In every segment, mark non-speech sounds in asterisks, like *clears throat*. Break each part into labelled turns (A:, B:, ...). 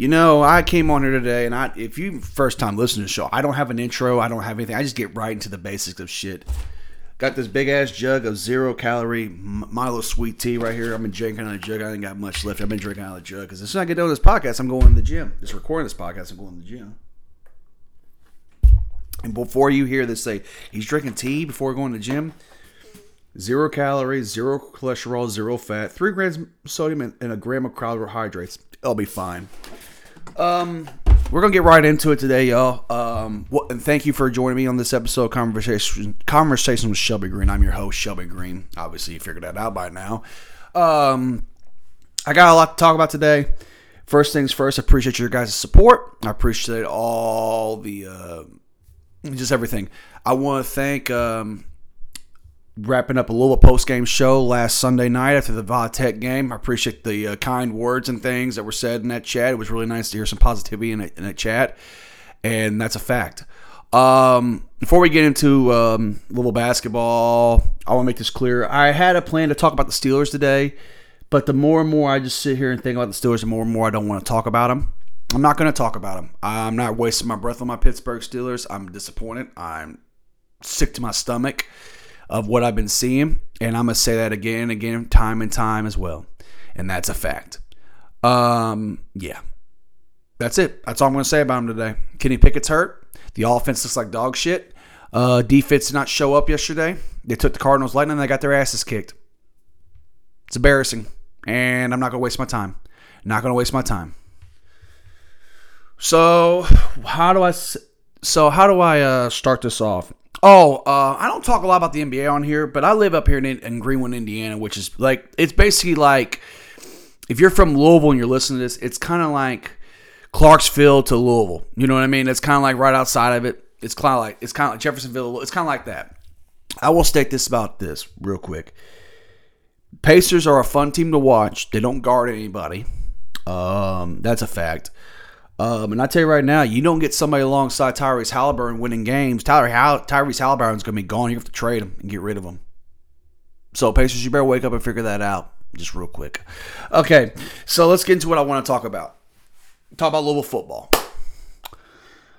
A: You know, I came on here today, and I if you first time listening to the show, I don't have an intro. I don't have anything. I just get right into the basics of shit. Got this big ass jug of zero calorie Milo sweet tea right here. I've been drinking out of the jug. I ain't got much left. I've been drinking out of the jug because as soon as I get done with this podcast, I'm going to the gym. Just recording this podcast, I'm going to the gym. And before you hear this say he's drinking tea before going to the gym, zero calories, zero cholesterol, zero fat, three grams sodium, and, a gram of carbohydrates. I'll be fine. Um, we're gonna get right into it today, y'all. Um, and thank you for joining me on this episode of conversation conversation with Shelby Green. I'm your host, Shelby Green. Obviously, you figured that out by now. Um, I got a lot to talk about today. First things first, I appreciate your guys' support. I appreciate all the uh, just everything. I want to thank um, wrapping up a little post game show last Sunday night after the Vatech game. I appreciate the uh, kind words and things that were said in that chat. It was really nice to hear some positivity in a, in a chat, and that's a fact. Um, before we get into um, little basketball, I want to make this clear. I had a plan to talk about the Steelers today, but the more and more I just sit here and think about the Steelers, the more and more I don't want to talk about them. I'm not going to talk about them. I'm not wasting my breath on my Pittsburgh Steelers. I'm disappointed. I'm sick to my stomach of what I've been seeing. And I'm to say that again and again, time and time as well. And that's a fact. Um, yeah. That's it. That's all I'm to say about him today. Kenny Pickett's hurt. The offense looks like dog shit. Uh, defense did not show up yesterday. They took the Cardinals lightning and they got their asses kicked. It's embarrassing. And I'm not to waste my time. Not to waste my time. So, how do I so how do I uh, start this off? Oh, uh, I don't talk a lot about the NBA on here, but I live up here in, in Greenwood, Indiana, which is like it's basically like if you're from Louisville and you're listening to this, it's kind of like Clarksville to Louisville. You know what I mean? It's kind of like right outside of it. It's kind of like it's kind of like Jeffersonville. It's kind of like that. I will state this about this real quick. Pacers are a fun team to watch. They don't guard anybody. Um, that's a fact. Um, and I tell you right now, you don't get somebody alongside Tyrese Halliburton winning games. Tyler Tyrese Halliburton's going to be gone. You have to trade him and get rid of him. So Pacers, you better wake up and figure that out just real quick. Okay, so let's get into what I want to talk about. Talk about Louisville football.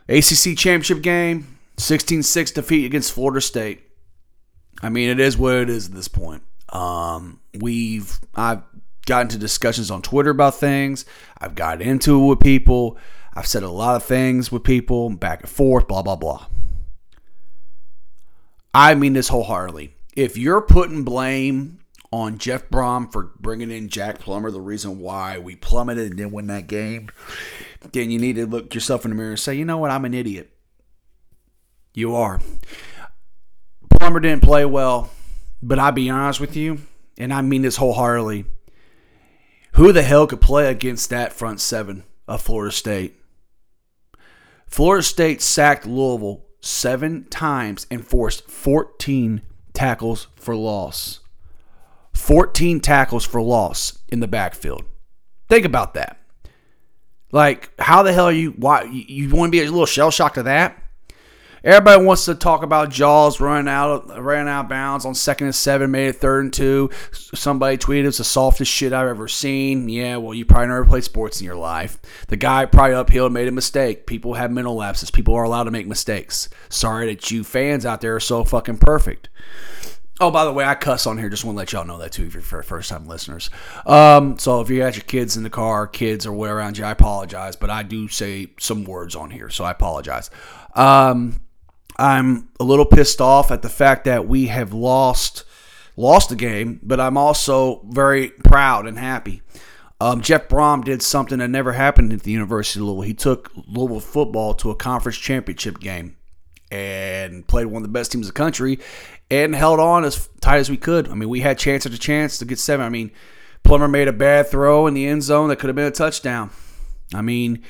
A: ACC championship game, 16-6 defeat against Florida State. I mean, it is what it is at this point. Um, we've I've got into discussions on Twitter about things. I've got into it with people. I've said a lot of things with people, back and forth, blah, blah, blah. I mean this wholeheartedly. If you're putting blame on Jeff Brohm for bringing in Jack Plummer, the reason why we plummeted and didn't win that game, then you need to look yourself in the mirror and say, you know what, I'm an idiot. You are. Plummer didn't play well, but I'll be honest with you, and I mean this wholeheartedly. Who the hell could play against that front seven of Florida State? Florida State sacked Louisville seven times and forced 14 tackles for loss. 14 tackles for loss in the backfield. Think about that. Like, how the hell are you? Why you want to be a little shell shocked to that? Everybody wants to talk about Jaws running out running out of bounds on second and seven, made it third and two. Somebody tweeted it's the softest shit I've ever seen. Yeah, well, you probably never played sports in your life. The guy probably uphill made a mistake. People have mental lapses. People are allowed to make mistakes. Sorry that you fans out there are so fucking perfect. Oh, by the way, I cuss on here. Just want to let y'all know that too, if you're first time listeners. Um, so if you got your kids in the car, kids or way around you, I apologize, but I do say some words on here, so I apologize. Um, I'm a little pissed off at the fact that we have lost lost the game, but I'm also very proud and happy. Um, Jeff Brohm did something that never happened at the University of Louisville. He took Louisville football to a conference championship game and played one of the best teams in the country and held on as tight as we could. I mean, we had chance after chance to get seven. I mean, Plummer made a bad throw in the end zone that could have been a touchdown. I mean,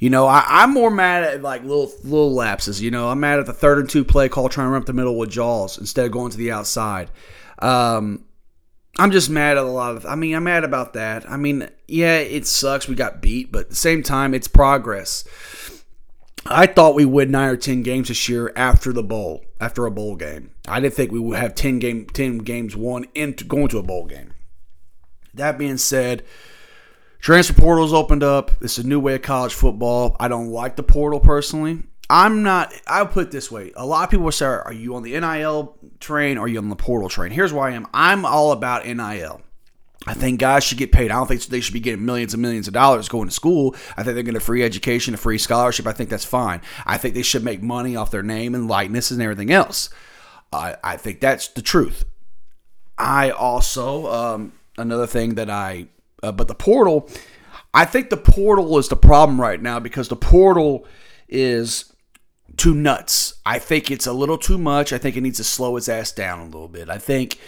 A: you know, I, am more mad at like little little lapses. You know, I'm mad at the third and two play call trying to run up the middle with Jaws instead of going to the outside. Um, I'm just mad at a lot of. I mean, I'm mad about that. I mean, yeah, it sucks we got beat, but at the same time, it's progress. I thought we would nine or ten games this year after the bowl, after a bowl game. I didn't think we would have ten game ten games won into going to a bowl game. That being said, Transfer portal's opened up. It's a new way of college football. I don't like the portal personally. I'm not. I'll put it this way: a lot of people say, "Are you on the NIL train? Or are you on the portal train?" Here's why I am. I'm all about NIL. I think guys should get paid. I don't think they should be getting millions and millions of dollars going to school. I think they're getting a free education, a free scholarship. I think that's fine. I think they should make money off their name and likeness and everything else. I, I think that's the truth. I also um, another thing that I, uh, but the portal. I think the portal is the problem right now because the portal is too nuts. I think it's a little too much. I think it needs to slow its ass down a little bit. I think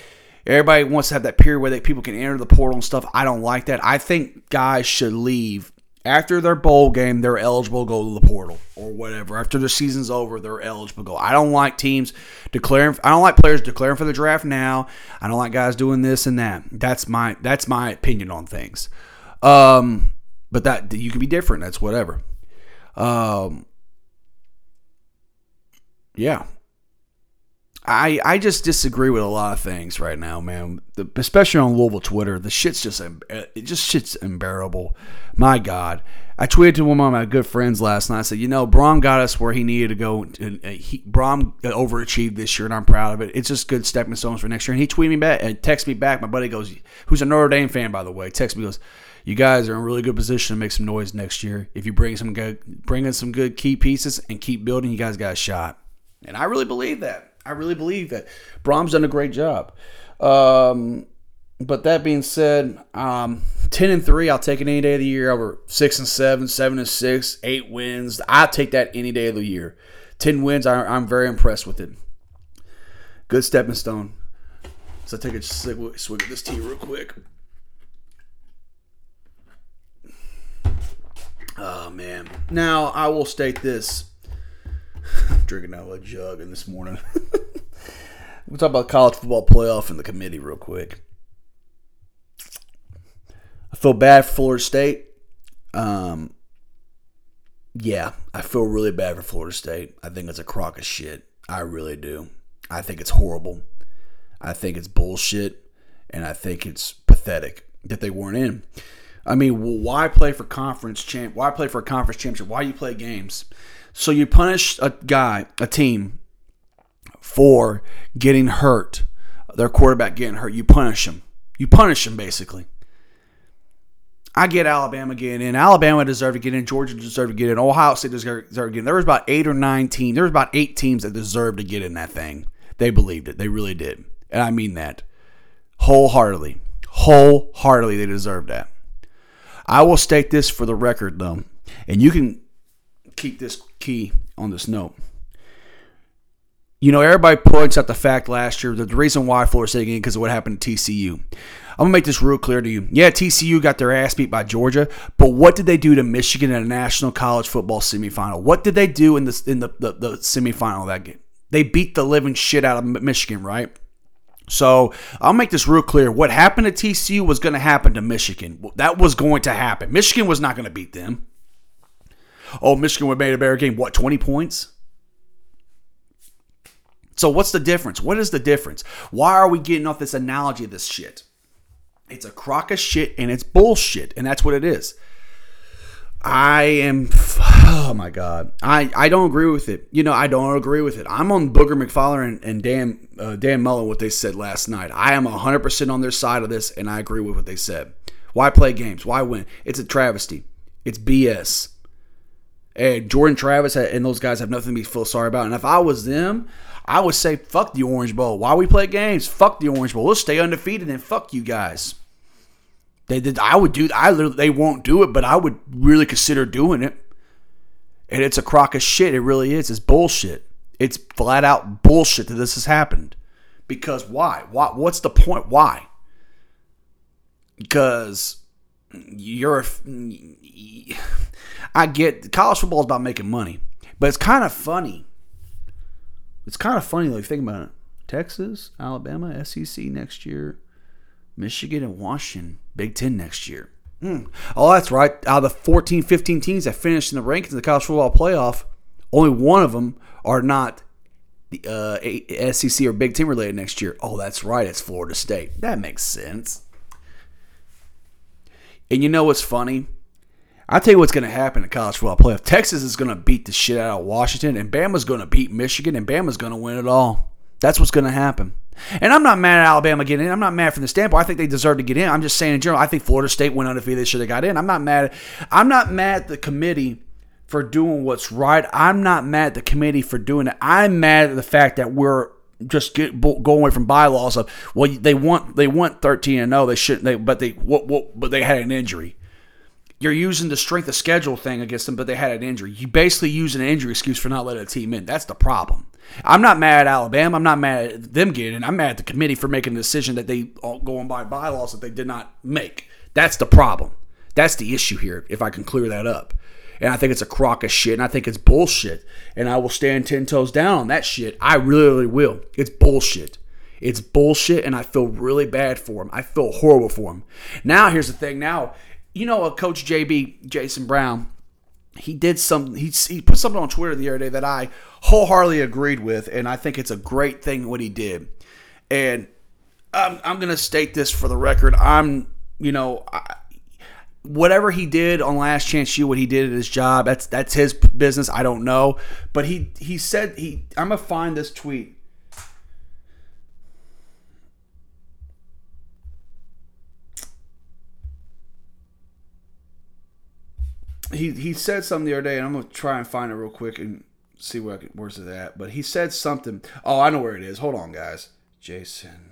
A: everybody wants to have that period where they, people can enter the portal and stuff. I don't like that. I think guys should leave after their bowl game. They're eligible to go to the portal or whatever. After the season's over, they're eligible to go. I don't like teams declaring. I don't like players declaring for the draft now. I don't like guys doing this and that. That's my that's my opinion on things. Um, but that you can be different. That's whatever. Um, yeah. I I just disagree with a lot of things right now, man. The, especially on Louisville Twitter, the shit's just eh, it just shit's unbearable. My God, I tweeted to one of my good friends last night. I said, you know, Brohm got us where he needed to go. And he, Brohm overachieved this year, and I'm proud of it. It's just good stepping stones for next year. And he tweeted me back and texted me back. My buddy goes, who's a Notre Dame fan, by the way, text me goes, you guys are in a really good position to make some noise next year. If you bring some good, bring in some good key pieces and keep building, you guys got a shot. And I really believe that. I really believe that. Brohm's done a great job. Um, but that being said, um, ten and three, I'll take it any day of the year over six and seven, seven and six, eight wins. I'll take that any day of the year. Ten wins, I, am very impressed with it. Good stepping stone. So I take a swig, swig of this tea real quick. Oh man. Now I will state this *laughs* drinking out of a jug in this morning. *laughs* we'll talk about college football playoff and the committee real quick. I feel bad for Florida State. Um, yeah, I feel really bad for Florida State. I think it's a crock of shit. I really do. I think it's horrible. I think it's bullshit, and I think it's pathetic that they weren't in. I mean, why play for conference champ? Why play for a conference championship? Why do you play games? So you punish a guy, a team, for getting hurt, their quarterback getting hurt. You punish them. You punish them basically. I get Alabama getting in. Alabama deserved to get in. Georgia deserved to get in. Ohio State deserved to get in. There was about eight or nine teams. There was about eight teams that deserved to get in that thing. They believed it. They really did. And I mean that wholeheartedly. Wholeheartedly, they deserved that. I will state this for the record, though, and you can keep this key on this note. You know, everybody points out the fact last year that the reason why Florida State again because of what happened to TCU. I'm gonna make this real clear to you. Yeah, TCU got their ass beat by Georgia, but what did they do to Michigan in a national college football semifinal? What did they do in the in the, the, the semifinal of that game? They beat the living shit out of Michigan, right? So I'll make this real clear. What happened to TCU was going to happen to Michigan. That was going to happen. Michigan was not going to beat them. Oh, Michigan would made a better game. What, 20 points? So what's the difference? What is the difference? Why are we getting off this analogy of this shit? It's a crock of shit and it's bullshit, and that's what it is. I am, oh my god, I, I don't agree with it. You know, I don't agree with it. I'm on Booger McFarland and, and Dan uh, Dan Mullen what they said last night. I am 100 percent on their side of this, and I agree with what they said. Why play games? Why win? It's a travesty. It's BS. And Jordan Travis and those guys have nothing to feel sorry about. And if I was them, I would say fuck the Orange Bowl. Why we play games? Fuck the Orange Bowl. We'll stay undefeated and fuck you guys. They did. I would do. I literally. they won't do it, but I would really consider doing it. And it's a crock of shit. It really is. It's bullshit. It's flat out bullshit that this has happened. Because why? Why? What's the point? Why? Because you're. I get college football is about making money, but it's kind of funny. It's kind of funny, though. You think about it. Texas, Alabama, SEC next year, Michigan and Washington, Big Ten next year. Mm. Oh, that's right. Out of the 14, 15 teams that finished in the rankings of the college football playoff, only one of them are not the uh, SEC or Big Ten related next year. Oh, that's right. It's Florida State. That makes sense And you know what's funny? I'll tell you what's going to happen in college football playoff. Texas is going to beat the shit out of Washington, and Bama's going to beat Michigan, and Bama's going to win it all. That's what's going to happen. And I'm not mad at Alabama getting in. I'm not mad from the standpoint. I think they deserve to get in. I'm just saying in general. I think Florida State went undefeated. They should have got in. I'm not mad. I'm not mad at the committee for doing what's right. I'm not mad at the committee for doing it. I'm mad at the fact that we're just get, going away from bylaws of well they want they want 13 and 0 they shouldn't they but they what, what but they had an injury you're using the strength of schedule thing against them, but they had an injury. You basically use an injury excuse for not letting a team in. That's the problem. I'm not mad at Alabama. I'm not mad at them getting in. I'm mad at the committee for making a decision that they all going by bylaws that they did not make. That's the problem. That's the issue here, if I can clear that up. And I think it's a crock of shit, and I think it's bullshit. And I will stand 10 toes down on that shit. I really, really will. It's bullshit. It's bullshit, and I feel really bad for him. I feel horrible for him. Now, here's the thing. Now, you know, a coach JB Jason Brown, he did some. He he put something on Twitter the other day that I wholeheartedly agreed with, and I think it's a great thing what he did. And I'm I'm gonna state this for the record. I'm you know. I, whatever he did on Last Chance U, what he did at his job, that's that's his business. I don't know, but he he said he. I'm gonna find this tweet. He he said something the other day, and I'm gonna try and find it real quick and see where can, where's it at. But he said something. Oh, I know where it is. Hold on, guys. Jason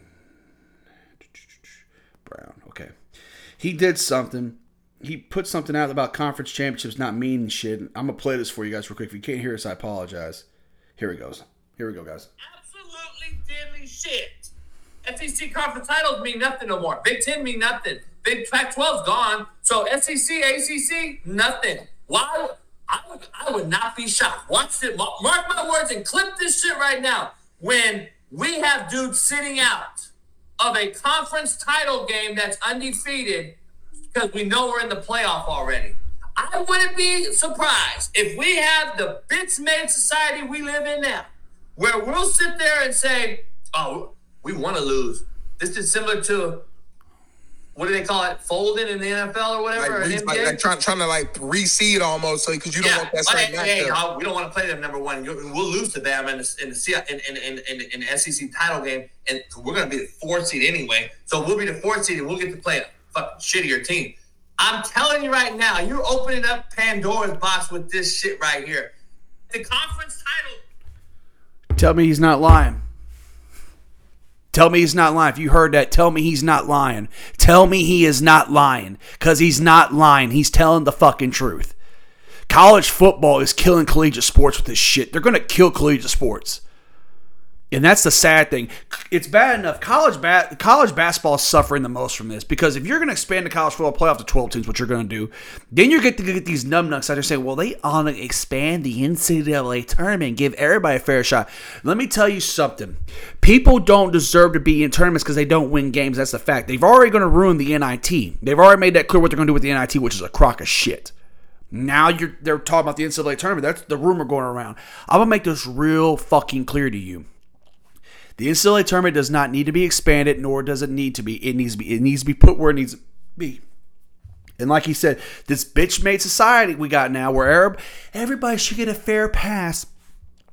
A: Brown. Okay, he did something. He put something out about conference championships not meaning shit. I'm gonna play this for you guys real quick. If you can't hear us, I apologize. Here he goes. Here we go, guys.
B: Absolutely diddly shit. SEC conference titles mean nothing no more. Big Ten mean nothing. Big Pac 12's gone. So SEC, ACC, nothing. Why? I would, I would not be shocked. Watch it. Mark my words and clip this shit right now. When we have dudes sitting out of a conference title game that's undefeated because we know we're in the playoff already. I wouldn't be surprised if we have the bits made society we live in now, where we'll sit there and say, oh, we want to lose. This is similar to what do they call it? Folding in the NFL or whatever.
C: Like, like, like trying, trying to like reseed almost, so because you don't
B: yeah,
C: want that same
B: hey, hey, we don't want to play them number one. We'll lose to them in the in the, in, in, in, in the SEC title game, and we're going to be the fourth seed anyway. So we'll be the fourth seed, and we'll get to play a fucking shittier team. I'm telling you right now, you're opening up Pandora's box with this shit right here. The conference title.
A: Tell me he's not lying. Tell me he's not lying. If you heard that, tell me he's not lying. Tell me he is not lying. Because he's not lying. He's telling the fucking truth. College football is killing collegiate sports with this shit. They're going to kill collegiate sports. And that's the sad thing. It's bad enough. College ba- college basketball is suffering the most from this because if you're going to expand the college football playoff to 12 teams, what you're going to do, then you're going to get these numbnuts out there saying, well, they want to expand the NCAA tournament and give everybody a fair shot. Let me tell you something. People don't deserve to be in tournaments because they don't win games. That's the fact. They've already going to ruin the NIT. They've already made that clear what they're going to do with the NIT, which is a crock of shit. Now you're they're talking about the NCAA tournament. That's the rumor going around. I'm gonna make this real fucking clear to you. The NCAA tournament does not need to be expanded, nor does it need to be. It needs to be. It needs to be put where it needs to be. And like he said, this bitch made society we got now, where Arab, everybody should get a fair pass,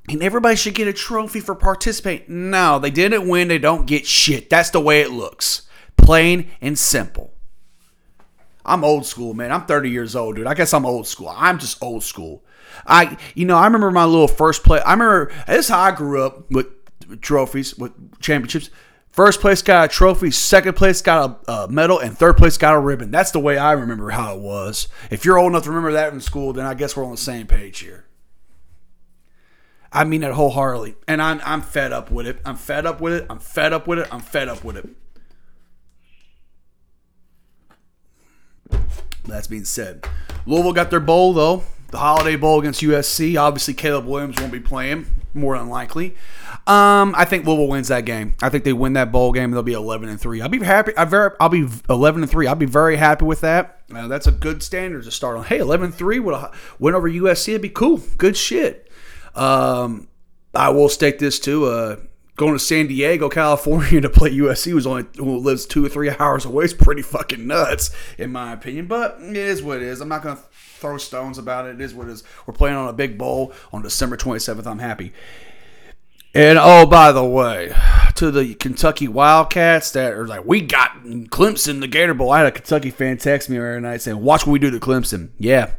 A: and everybody should get a trophy for participating. No, they didn't win. They don't get shit. That's the way it looks. Plain and simple. I'm old school, man. I'm 30 years old, dude. I guess I'm old school. I'm just old school. I, you know, I remember my little first play. I remember this is how I grew up with trophies with championships. First place got a trophy, second place got a, a, medal, and third place got a ribbon. That's the way I remember how it was. If you're old enough to remember that in school, then I guess we're on the same page here. I mean that wholeheartedly, and I'm I'm fed up with it. I'm fed up with it. I'm fed up with it. I'm fed up with it. That's being said, Louisville got their bowl though, the Holiday Bowl against USC. Obviously, Caleb Williams won't be playing, more unlikely. Um, I think Louisville wins that game. I think they win that bowl game. They'll be eleven and three. I'll be happy. I very, I'll be eleven and three. I'll be very happy with that. Uh, that's a good standard to start on. Hey, 11-3 would a win over USC. It'd be cool. Good shit. Um, I will stake this too. Uh, going to San Diego, California *laughs* to play USC, who's only who lives two or three hours away, is pretty fucking nuts, in my opinion. But it is what it is. I'm not gonna throw stones about it. It is what it is. We're playing on a big bowl on December 27th. I'm happy. And oh, by the way, to the Kentucky Wildcats that are like, we got Clemson, the Gator Bowl. I had a Kentucky fan text me every night saying, "Watch what we do to Clemson." Yeah,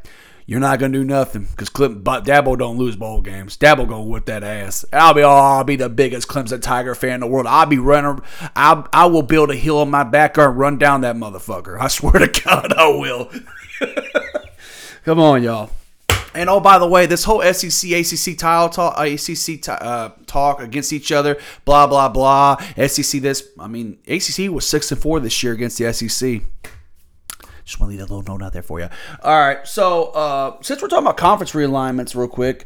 A: you're not gonna do nothing because Clem, but Dabo don't lose bowl games. Dabo gonna whip that ass. I'll be, oh, I'll be the biggest Clemson Tiger fan in the world. I'll be running. I I will build a hill on my backyard and run down that motherfucker. I swear to God, I will. *laughs* Come on, y'all. And oh, by the way, this whole SEC ACC title talk, uh, ACC uh, talk against each other, blah blah blah. SEC this, I mean, ACC was six and four this year against the SEC. Just want to leave a little note out there for you. All right, so uh, since we're talking about conference realignments, real quick,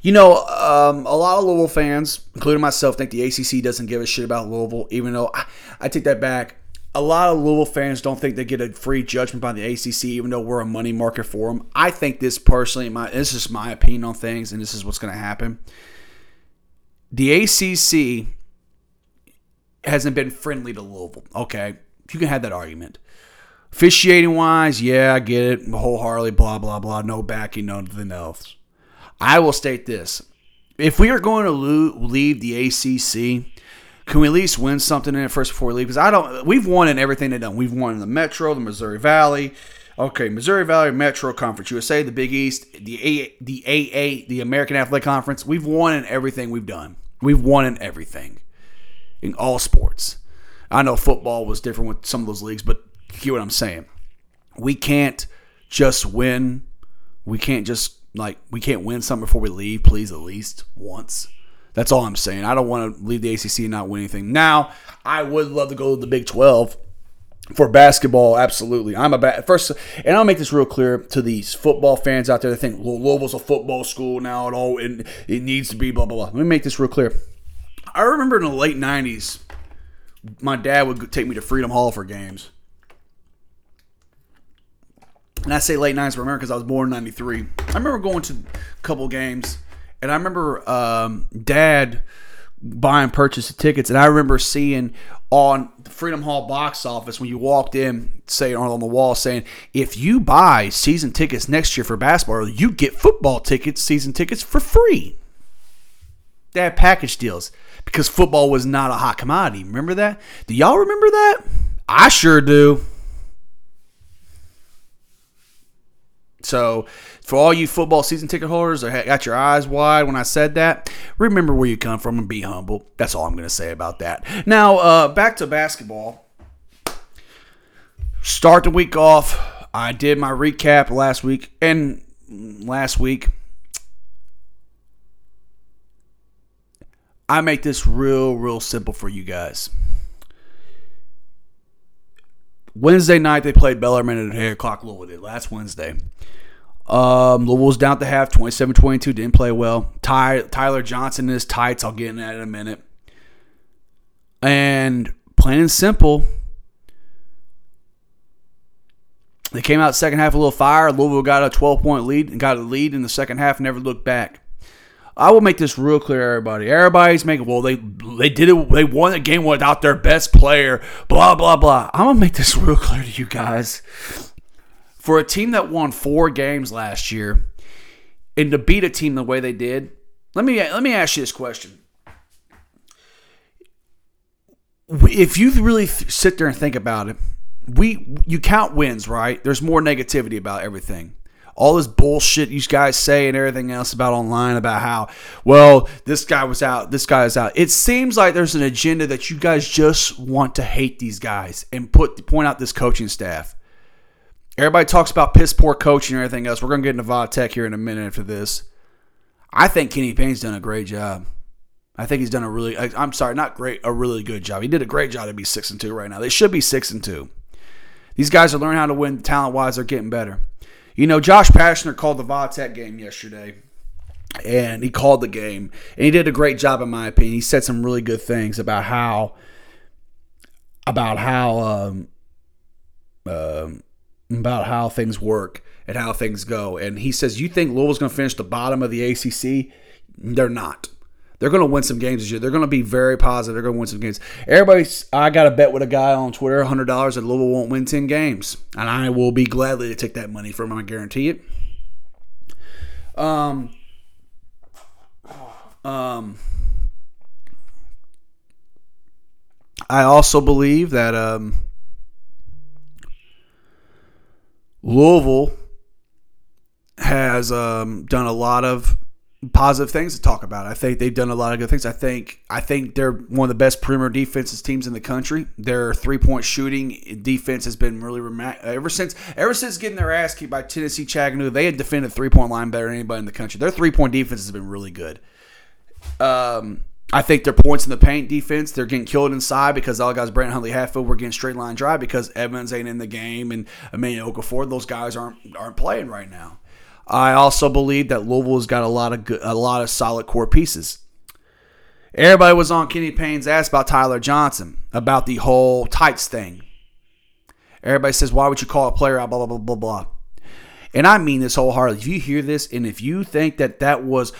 A: you know, um, a lot of Louisville fans, including myself, think the ACC doesn't give a shit about Louisville. Even though I, I take that back a lot of Louisville fans don't think they get a free judgment by the ACC, even though we're a money market for them. I think this personally, my this is my opinion on things, and this is what's going to happen. The ACC hasn't been friendly to Louisville. Okay, you can have that argument. Officiating wise, yeah, I get it. Wholeheartedly, blah blah blah. No backing, nothing else. I will state this: if we are going to leave the ACC can we at least win something in it first before we leave? Because I don't. We've won in everything they've done. We've won in the Metro, the Missouri Valley. Okay, Missouri Valley Metro Conference USA, the Big East, the A, the AA, the American Athletic Conference. We've won in everything we've done. We've won in everything, in all sports. I know football was different with some of those leagues, but hear what I'm saying. We can't just win. We can't just like we can't win something before we leave. Please, at least once. That's all I'm saying. I don't want to leave the ACC and not win anything. Now, I would love to go to the Big 12 for basketball. Absolutely, I'm a ba- first, and I'll make this real clear to these football fans out there that think well, Louisville's a football school now and all, and it needs to be blah blah blah. Let me make this real clear. I remember in the late '90s, my dad would take me to Freedom Hall for games. And I say late 90s, remember, because I was born in 93. I remember going to a couple games and I remember um, Dad buying purchase tickets, and I remember seeing on the Freedom Hall box office when you walked in, saying on the wall saying, if you buy season tickets next year for basketball, you get football tickets, season tickets for free. They had package deals because football was not a hot commodity. Remember that? Do y'all remember that? I sure do. So, for all you football season ticket holders that got your eyes wide when I said that, remember where you come from and be humble. That's all I'm going to say about that. Now, uh, back to basketball. Start the week off. I did my recap last week and last week. I make this real, real simple for you guys. Wednesday night they played Bellarmine at 8 o'clock Louisville did last Wednesday. Um, Louisville's down at the half, 27-22, didn't play well. Ty, Ty-Laur Johnson in his tights, I'll get in that in a minute. And plain and simple, they came out second half a little fire. Louisville got a 12-point lead and got a lead in the second half, never looked back. I will make this real clear, everybody. Everybody's making well, they they did it. They won the game without their best player. Blah blah blah. I'm gonna make this *laughs* real clear to you guys for a team that won four games last year and to beat a team the way they did, let me let me ask you this question. If you really sit there and think about it, we you count wins, right? There's more negativity about everything. All this bullshit you guys say and everything else about online about how, well, this guy was out, this guy is out. It seems like there's an agenda that you guys just want to hate these guys and put point out this coaching staff. Everybody talks about piss poor coaching and everything else. We're to get into Vatech here in a minute after this. I think Kenny Payne's done a great job. I think he's done a really, I'm sorry, not great, a really good job. He did a great job to be 6 and 2 right now. They should be 6 and 2. These guys are learning how to win talent wise. They're getting better. You know, Josh Pastner called the Vatech game yesterday, and he called the game, and he did a great job, in my opinion. He said some really good things about how, about how, um, um, about how things work and how things go. And he says, You think Louisville's going to finish the bottom of the ACC? They're not. They're going to win some games this year. They're going to be very positive. They're going to win some games. Everybody's, I got a bet with a guy on Twitter, $100 that Louisville won't win 10 games. And I will be gladly to take that money from him, I guarantee it. Um, um, I also believe that um, Louisville has um, done a lot of positive things to talk about. I think they've done a lot of good things. I think I think they're one of the best premier defenses teams in the country. Their three point shooting defense has been really ever since ever since getting their ass kicked by Tennessee Chattanooga. They had defended three point line better than anybody in the country. Their three point defense has been really good. Um, I think their points in the paint defense, they're getting killed inside because all guys, Brandon Huntley, Hatfield, were getting straight line drive because Evans ain't in the game and Emmanuel Okorafor, those guys aren't aren't playing right now. I also believe that Louisville's got a lot of good, a lot of solid core pieces. Everybody was on Kenny Payne's ass about Ty-Laur Johnson, about the whole tights thing. Everybody says, why would you call a player out, blah, blah, blah, blah, blah. And I mean this wholeheartedly. If you hear this and if you think that that was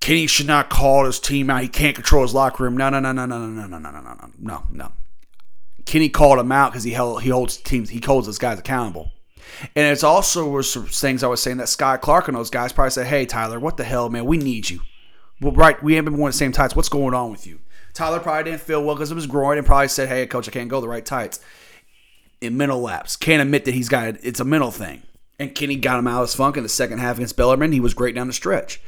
A: Kenny should not call his team out, he can't control his locker room. No, no, no, no, no, no, no, no, no, no, no, no, no. Kenny called him out because he held, he holds teams, he holds those guys accountable. And it's also was things I was saying that Skyy Clark and those guys probably said, "Hey Ty-Laur, what the hell, man? We need you. Well, right, we haven't been wearing the same tights. What's going on with you?" Ty-Laur probably didn't feel well because it was groin and probably said, "Hey, coach, I can't go the right tights." In mental lapse, can't admit that he's got it. It's a mental thing. And Kenny got him out of his funk in the second half against Bellarmine. He was great down the stretch.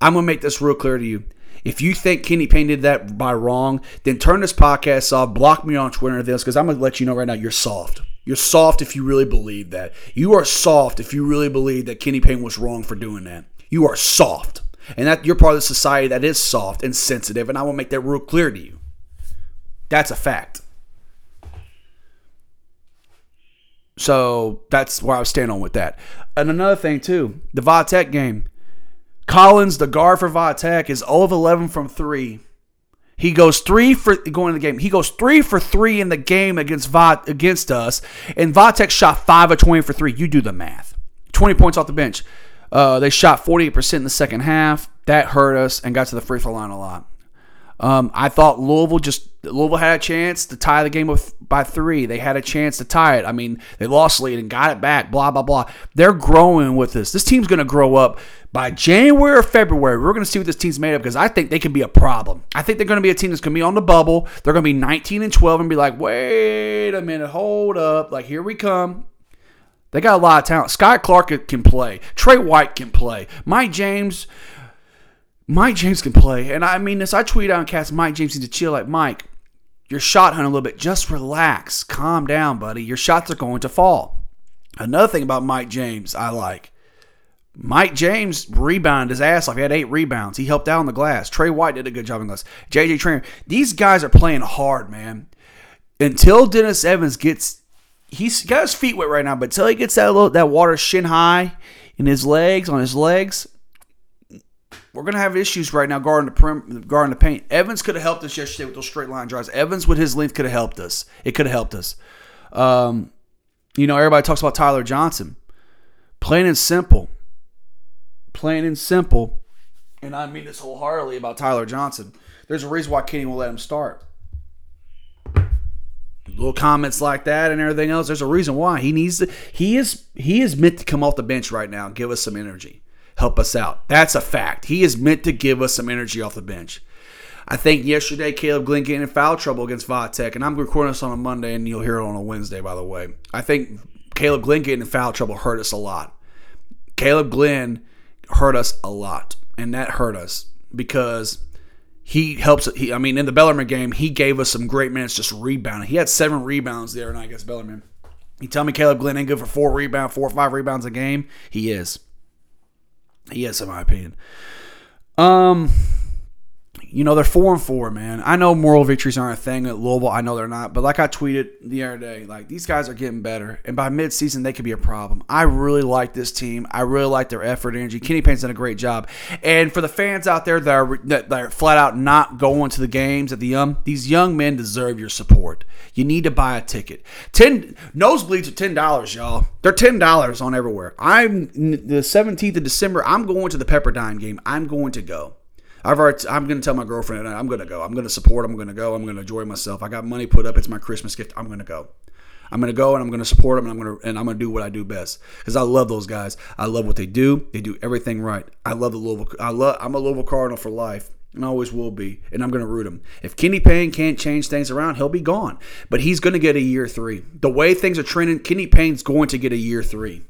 A: I'm gonna make this real clear to you. If you think Kenny Payne did that by wrong, then turn this podcast off. Block me on Twitter and this because I'm gonna let you know right now you're soft. You're soft if you really believe that. You are soft if you really believe that Kenny Payne was wrong for doing that. You are soft. And that you're part of the society that is soft and sensitive, and I will make that real clear to you. That's a fact. So that's where I was standing on with that. And another thing too, the Vatech game. Collins, the guard for Vatech, is 0 of 11 from three. He goes three for going in the game. He goes three for three in the game against Vot against us, and Vatech shot five of twenty for three. You do the math. Twenty points off the bench. Uh, they shot forty eight percent in the second half. That hurt us and got to the free throw line a lot. Um, I thought Louisville just Louisville had a chance to tie the game with, by three. They had a chance to tie it. I mean, they lost lead and got it back. Blah blah blah. They're growing with this. This team's going to grow up by January or February. We're going to see what this team's made of because I think they can be a problem. I think they're going to be a team that's going to be on the bubble. They're going to be 19 and 12 and be like, wait a minute, hold up, like here we come. They got a lot of talent. Skyy Clark can play. Tre White can play. Mike James. Mike James can play. And I mean this, I tweet out and cast Mike James needs to chill. Like, Mike, you're shot hunting a little bit. Just relax. Calm down, buddy. Your shots are going to fall. Another thing about Mike James I like. Mike James rebounded his ass off. He had eight rebounds. He helped out on the glass. Tre White did a good job on the glass. JJ Traynor. These guys are playing hard, man. Until Dennis Evans gets, he's got his feet wet right now, but until he gets that little, that water shin high in his legs, on his legs, we're gonna have issues right now guarding the prim, guarding the paint. Evans could have helped us yesterday with those straight line drives. Evans with his length could have helped us. It could have helped us. Um, you know, everybody talks about Ty-Laur Johnson. Plain and simple. Plain and simple. And I mean this wholeheartedly about Ty-Laur Johnson. There's a reason why Kenny will let him start. Little comments like that and everything else. There's a reason why he needs to. He is he is meant to come off the bench right now and give us some energy help us out. That's a fact. He is meant to give us some energy off the bench. I think yesterday Caleb Glenn getting in foul trouble against Vatech, and I'm recording this on a Monday, and you'll hear it on a Wednesday, by the way. I think Caleb Glenn getting in foul trouble hurt us a lot. Caleb Glenn hurt us a lot, and that hurt us because he helps. He, I mean, in the Bellarmine game, he gave us some great minutes just rebounding. He had seven rebounds there, and I guess Bellarmine. You tell me Caleb Glenn ain't good for four rebound, four or five rebounds a game? He is. He is, in my opinion. Um, you know they're four and four, man. I know moral victories aren't a thing at Louisville. I know they're not, but like I tweeted the other day, like these guys are getting better, and by midseason they could be a problem. I really like this team. I really like their effort, and energy. Kenny Payne's done a great job, and for the fans out there that are that, that are flat out not going to the games at the young, these young men deserve your support. You need to buy a ticket. Ten nosebleeds are ten dollars, y'all. They're ten dollars on everywhere. I'm the seventeenth of December. I'm going to the Pepperdine game. I'm going to go. I've already, I'm going to tell my girlfriend I'm going to go. I'm going to support. I'm going to go. I'm going to enjoy myself. I got money put up. It's my Christmas gift. I'm going to go. I'm going to go and I'm going to support them and I'm going to and I'm going to do what I do best because I love those guys. I love what they do. They do everything right. I love the Louisville. I love. I'm a Louisville Cardinal for life and always will be. And I'm going to root him. If Kenny Payne can't change things around, he'll be gone. But he's going to get a year three. The way things are trending, Kenny Payne's going to get a year three.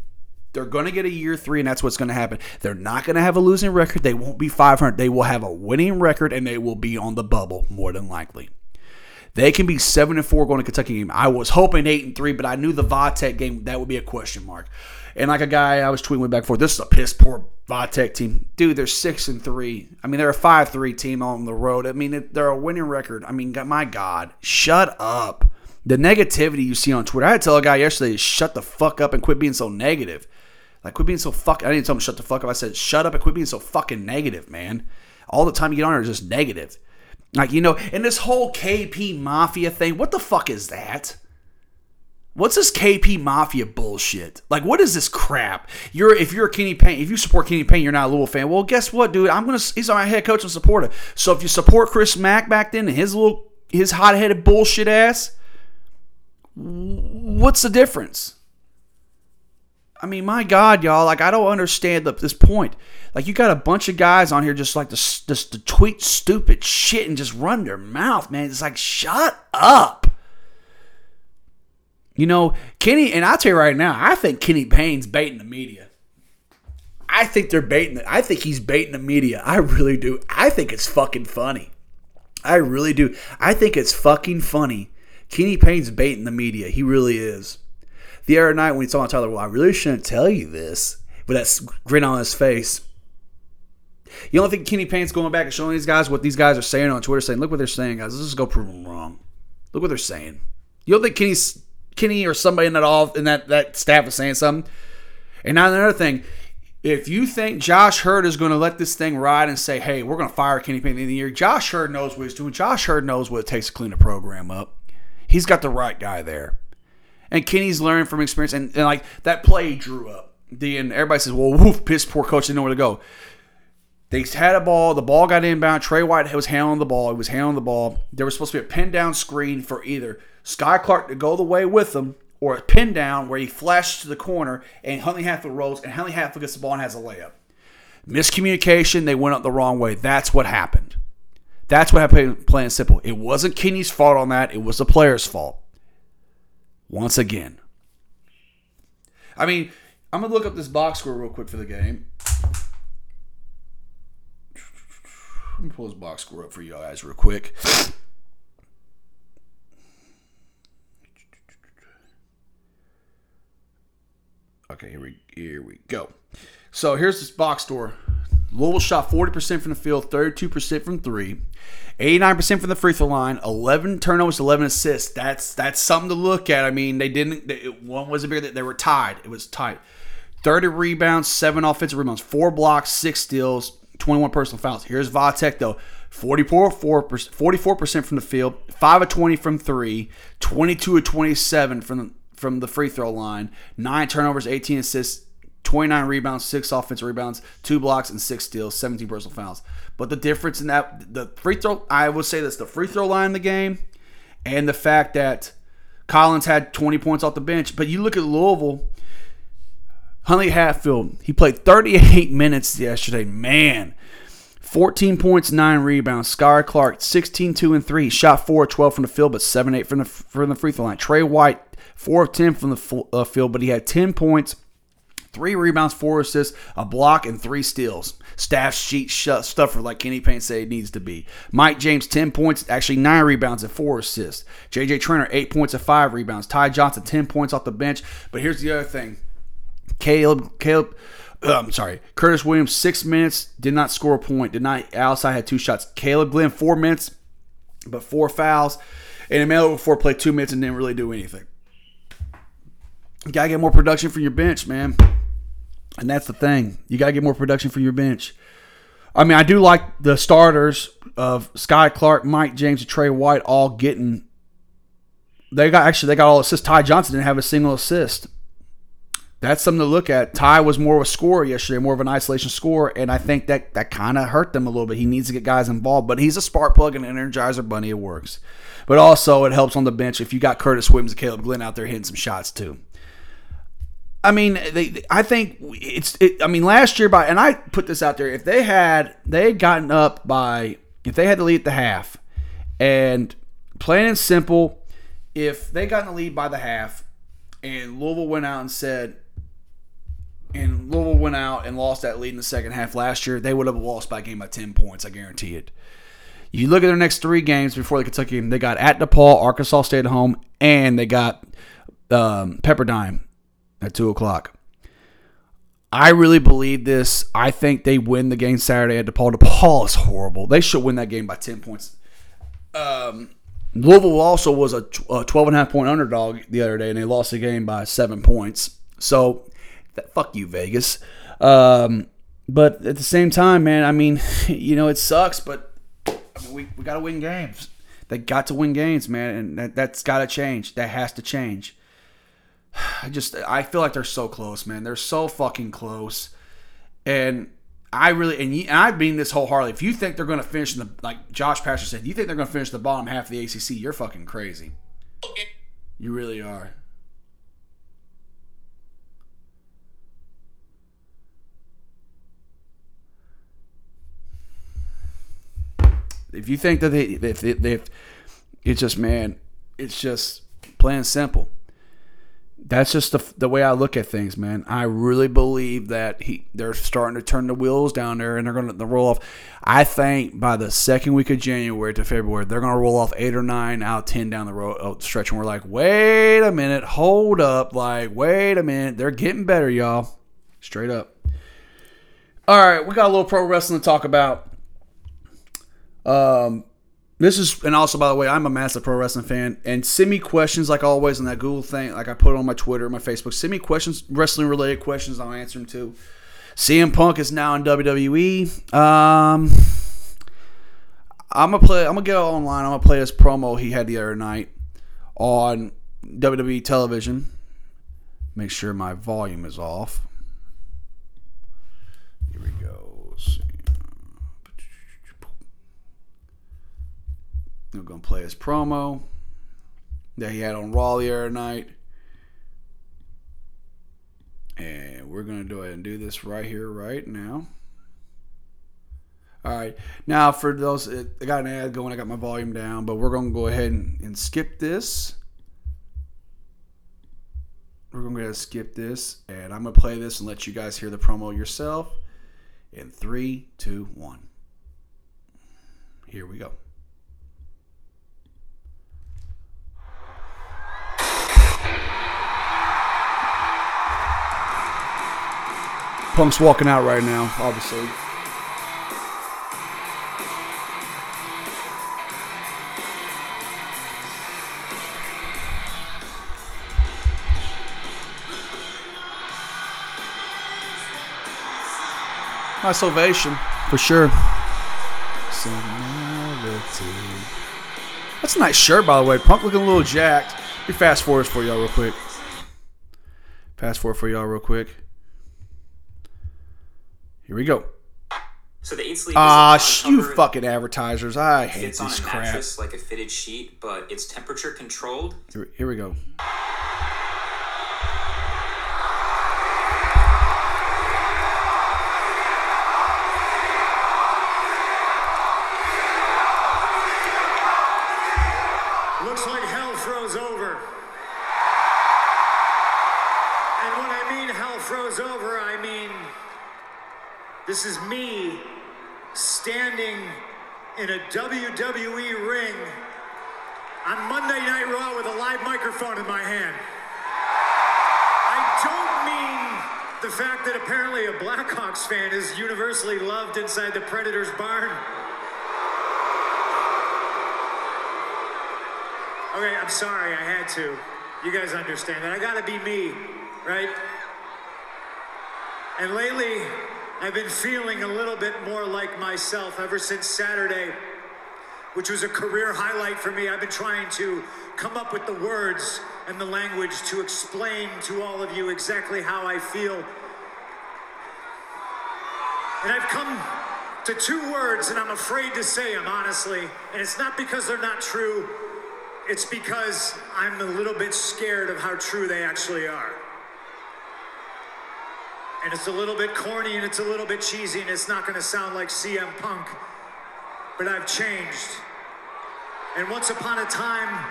A: They're going to get a year three, and that's what's going to happen. They're not going to have a losing record. They won't be 500. They will have a winning record, and they will be on the bubble more than likely. They can be seven and four going to Kentucky game. I was hoping eight and three, but I knew the Vatech game that would be a question mark. And like a guy I was tweeting back for, this is a piss poor Vatech team. Dude, they're six and three. I mean, they're a five three team on the road. I mean, they're a winning record. I mean, my God, shut up. The negativity you see on Twitter. I had to tell a guy yesterday, shut the fuck up and quit being so negative. Like, quit being so fuck. I didn't tell him shut the fuck up. I said, shut up and quit being so fucking negative, man. All the time you get on is just negative. Like, you know, and this whole KP Mafia thing, what the fuck is that? What's this KP Mafia bullshit? Like, what is this crap? You're if you're a Kenny Payne, if you support Kenny Payne, you're not a Louisville fan. Well, guess what, dude? I'm gonna he's my head coach and supporter. So if you support Chris Mack back then and his little his hot headed bullshit ass, what's the difference? I mean, my God, y'all, like I don't understand the, this point. Like you got a bunch of guys on here just like to just to tweet stupid shit and just run their mouth, man. It's like shut up. You know, Kenny, and I'll tell you right now, I think Kenny Payne's baiting the media. I think they're baiting. The, I think he's baiting the media. I really do. I think it's fucking funny. I really do. I think it's fucking funny. Kenny Payne's baiting the media. He really is. The other night when he told Ty-Laur, well, I really shouldn't tell you this, but that grin on his face. You don't think Kenny Payne's going back and showing these guys what these guys are saying on Twitter, saying, look what they're saying, guys. Let's just go prove them wrong. Look what they're saying. You don't think Kenny's Kenny or somebody in that all in that that staff is saying something. And now another thing, if you think Josh Heird is going to let this thing ride and say, "Hey, we're going to fire Kenny Payne at the the year," Josh Heird knows what he's doing. Josh Heird knows what it takes to clean a program up. He's got the right guy there, and Kenny's learning from experience. And, and like that play drew up, the and everybody says, "Well, woof, piss poor coach didn't know where to go." They had a ball. The ball got inbound. Tre White was handling the ball. He was handling the ball. There was supposed to be a pin down screen for either Skyy Clark to go the way with him or a pin down where he flashes to the corner and Huntley Hatfield rolls and Huntley Hatfield gets the ball and has a layup. Miscommunication, they went up the wrong way. That's what happened. That's what happened, plain simple. It wasn't Kenny's fault on that, it was the player's fault. Once again. I mean, I'm going to look up this box score real quick for the game. Let me pull this box score up for you guys real quick. Okay, here we here we go. So here's this box score. Louisville shot 40% from the field, 32% from three, 89% from the free throw line, 11 turnovers, 11 assists. That's that's something to look at. I mean, they didn't. They, one wasn't bigger. That they were tied. It was tight. 30 rebounds, seven offensive rebounds, four blocks, six steals, 21 personal fouls. Here's Vatech though. 44, 44% from the field, 5 of 20 from 3, 22 of 27 from from the free throw line, nine turnovers, 18 assists, 29 rebounds, six offensive rebounds, two blocks, and six steals, 17 personal fouls. But the difference in that, the free throw, I would say that's the free throw line in the game, and the fact that Collins had 20 points off the bench. But you look at Louisville, Huntley Hatfield, he played 38 *laughs* minutes yesterday. Man, 14 points, 9 rebounds. Skyy Clark, 16, 2, and 3. Shot 4 12 from the field, but 7 8 from the, from the free throw line. Tre White, 4 of 10 from the uh, field, but he had 10 points, 3 rebounds, 4 assists, a block, and 3 steals. Staff sheet stuffer like Kenny Payne said it needs to be. Mike James, 10 points, actually 9 rebounds and 4 assists. JJ Traynor, 8 points and 5 rebounds. Ty Johnson, 10 points off the bench. But here's the other thing Caleb, Caleb, uh, I'm sorry. Curtis Williams, six minutes, did not score a point. Did not. Outside had two shots. Caleb Glenn, four minutes, but four fouls. And Emmanuel before played two minutes and didn't really do anything. You gotta get more production from your bench, man. And that's the thing. You gotta get more production from your bench. I mean, I do like the starters of Skyy Clark, Mike James, and Tre White all getting. They got actually they got all assists. Ty Johnson didn't have a single assist. that's something to look at. Ty was more of a scorer yesterday, more of an isolation scorer, and I think that that kind of hurt them a little bit. He needs to get guys involved, but he's a spark plug and energizer bunny. It works, but also it helps on the bench if you got Curtis Williams and Caleb Glenn out there hitting some shots too. I mean, they, I think it's. It, I mean, last year by and I put this out there. If they had they had gotten up by if they had the lead at the half, and plain and simple, if they got in the lead by the half, and Louisville went out and said, and Louisville went out and lost that lead in the second half last year, they would have lost by a game by ten points. I guarantee it. You look at their next three games before the Kentucky game. They got at DePaul, Arkansas State at home, and they got um, Pepperdine at two o'clock. I really believe this. I think they win the game Saturday at DePaul. DePaul is horrible. They should win that game by 10 points. Um, Louisville also was a, a 12 and a half point underdog the other day, and they lost the game by seven points. So, fuck you, Vegas. Um, but at the same time, man, I mean, *laughs* you know, it sucks, but I mean, we, we got to win games. They got to win games, man, and that, that's got to change. That has to change. I just I feel like they're so close, man. They're so fucking close, and I really and, you, and I mean this wholeheartedly. If you think they're going to finish in the like Josh Pastor said, you think they're going to finish the bottom half of the ACC, you're fucking crazy. You really are. If you think that they if, if, if it's just man, it's just plain simple that's just the, the way I look at things, man. I really believe that he they're starting to turn the wheels down there and they're going to roll off. I think by the second week of January to February, they're going to roll off eight or nine out ten down the road oh, stretch, and we're like, wait a minute, hold up, like wait a minute, they're getting better, y'all. Straight up. All right, we got a little pro wrestling to talk about. Um, this is, and also by the way, I'm a massive pro wrestling fan. And send me questions like always on that Google thing, like I put it on my Twitter, my Facebook. Send me questions, wrestling related questions. I'll answer them too. CM Punk is now in WWE. Um, I'm gonna play. I'm gonna go online. I'm gonna play this promo he had the other night on WWE television. Make sure my volume is off. Here we go. Let's see. We're going to play his promo that he had on Raw the other night. And we're going to go ahead and do this right here, right now. All right. Now, for those, I got an ad going, I got my volume down, but we're going to go ahead and, and skip this. We're going to skip this, and I'm going to play this and let you guys hear the promo yourself. In three, two, one. Here we go. Punk's walking out right now, obviously. Nice ovation, for sure. That's a nice shirt, by the way. Punk looking a little jacked. Let me fast forward for y'all real quick. Fast forward for y'all real quick. Here we go.
D: So the Eight Sleep.
A: Ah, sh- you fucking advertisers! I hate
D: Fits on
A: this
D: a
A: crap.
D: mattress like a fitted sheet, but it's temperature controlled.
A: Here, here we go.
E: Looks like hell froze over. And when I mean hell froze over, I mean this is me standing in a WWE ring on Monday Night Raw with a live microphone in my hand. I don't mean the fact that apparently a Blackhawks fan is universally loved inside the Predators barn. Okay, I'm sorry, I had to. You guys understand that. I gotta be me, right? And lately, I've been feeling a little bit more like myself ever since Saturday, which was a career highlight for me. I've been trying to come up with the words and the language to explain to all of you exactly how I feel. And I've come to two words, and I'm afraid to say them, honestly. And it's not because they're not true, it's because I'm a little bit scared of how true they actually are. And it's a little bit corny and it's a little bit cheesy, and it's not going to sound like CM Punk, but I've changed. And once upon a time,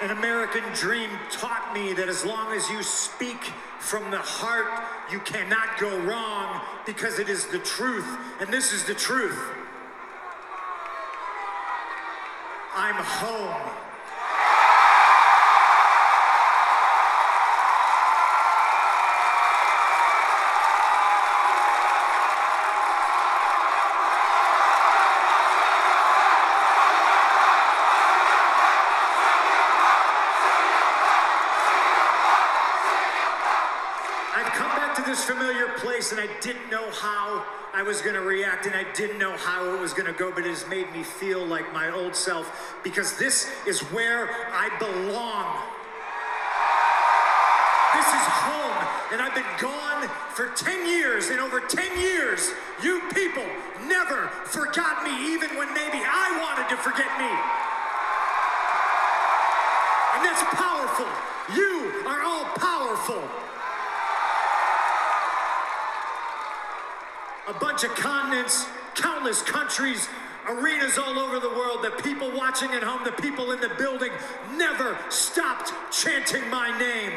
E: an American dream taught me that as long as you speak from the heart, you cannot go wrong because it is the truth. And this is the truth. I'm home. I've come back to this familiar place and I didn't know how I was going to react and I didn't know how it was going to go, but it has made me feel like my old self because this is where I belong. This is home, and I've been gone for 10 years, and over 10 years, you people never forgot me, even when maybe I wanted to forget me. And that's powerful. You are all powerful. Bunch of continents, countless countries, arenas all over the world, the people watching at home, the people in the building never stopped chanting my name.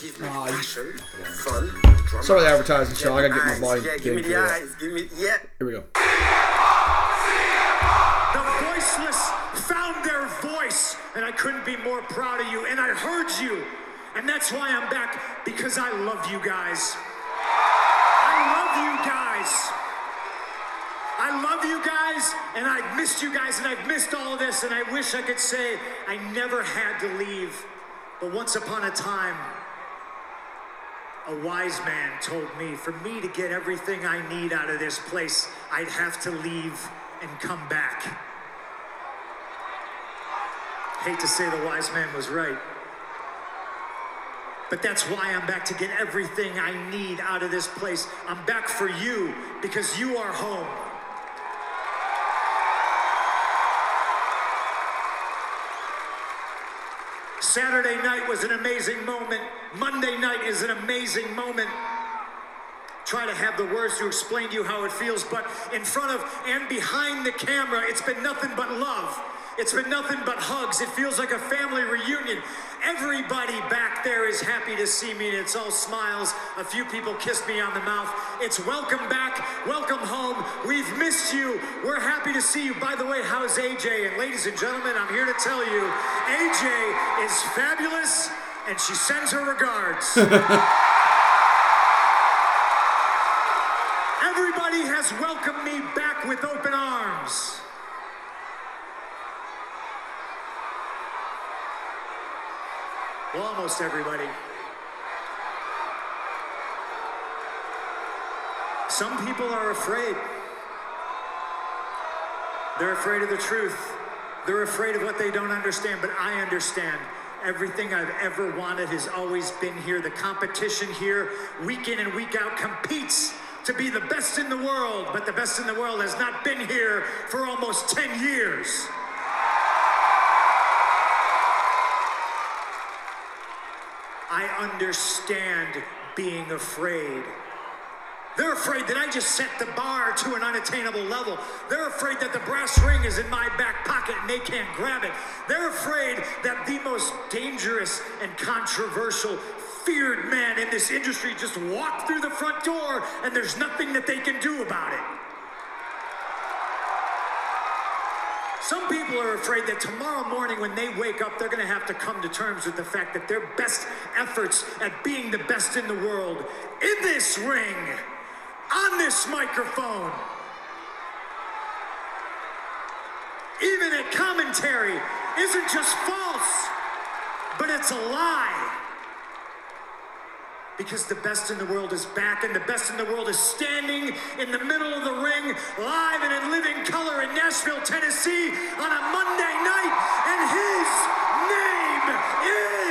F: Give me
A: Aw, you-
F: fun.
A: Sorry, the advertising show. I gotta get my
F: eyes,
A: volume
F: Yeah, give me the
A: clear.
F: eyes. Give me, yeah.
A: Here we go.
E: The voiceless found their voice, and I couldn't be more proud of you. And I heard you, and that's why I'm back because I love you guys. I love you guys. I love you guys, and I've missed you guys, and I've missed all of this, and I wish I could say I never had to leave. But once upon a time, a wise man told me for me to get everything I need out of this place, I'd have to leave and come back. Hate to say the wise man was right. But that's why I'm back to get everything I need out of this place. I'm back for you because you are home. Saturday night was an amazing moment. Monday night is an amazing moment. Try to have the words to explain to you how it feels, but in front of and behind the camera, it's been nothing but love. It's been nothing but hugs. It feels like a family reunion. Everybody back there is happy to see me, it's all smiles. A few people kissed me on the mouth. It's welcome back, welcome home. We've missed you. We're happy to see you. By the way, how's AJ? And ladies and gentlemen, I'm here to tell you AJ is fabulous, and she sends her regards. *laughs* Everybody has welcomed me back with open arms. Well, almost everybody. Some people are afraid. They're afraid of the truth. They're afraid of what they don't understand, but I understand. Everything I've ever wanted has always been here. The competition here, week in and week out, competes to be the best in the world, but the best in the world has not been here for almost 10 years. I understand being afraid. They're afraid that I just set the bar to an unattainable level. They're afraid that the brass ring is in my back pocket and they can't grab it. They're afraid that the most dangerous and controversial, feared man in this industry just walked through the front door and there's nothing that they can do about it. Some people are afraid that tomorrow morning when they wake up, they're going to have to come to terms with the fact that their best efforts at being the best in the world in this ring, on this microphone, even at commentary, isn't just false, but it's a lie. Because the best in the world is back and the best in the world is standing in the middle of the ring, live and in living color in Nashville, Tennessee on a Monday night. And his name is.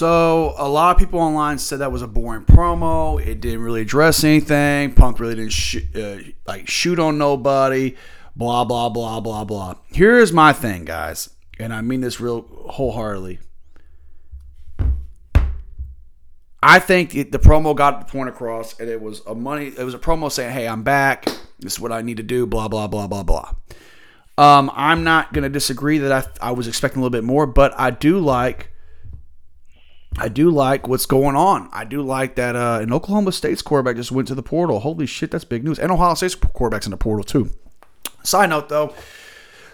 A: So a lot of people online said that was a boring promo. It didn't really address anything. Punk really didn't sh- uh, like shoot on nobody. Blah blah blah blah blah. Here is my thing, guys, and I mean this real wholeheartedly. I think it, the promo got the point across, and it was a money. It was a promo saying, "Hey, I'm back. This is what I need to do." Blah blah blah blah blah. Um, I'm not going to disagree that I, I was expecting a little bit more, but I do like I do like what's going on. I do like that uh, an Oklahoma State's quarterback just went to the portal. Holy shit, that's big news. And Ohio State's quarterback's in the portal too. Side note though,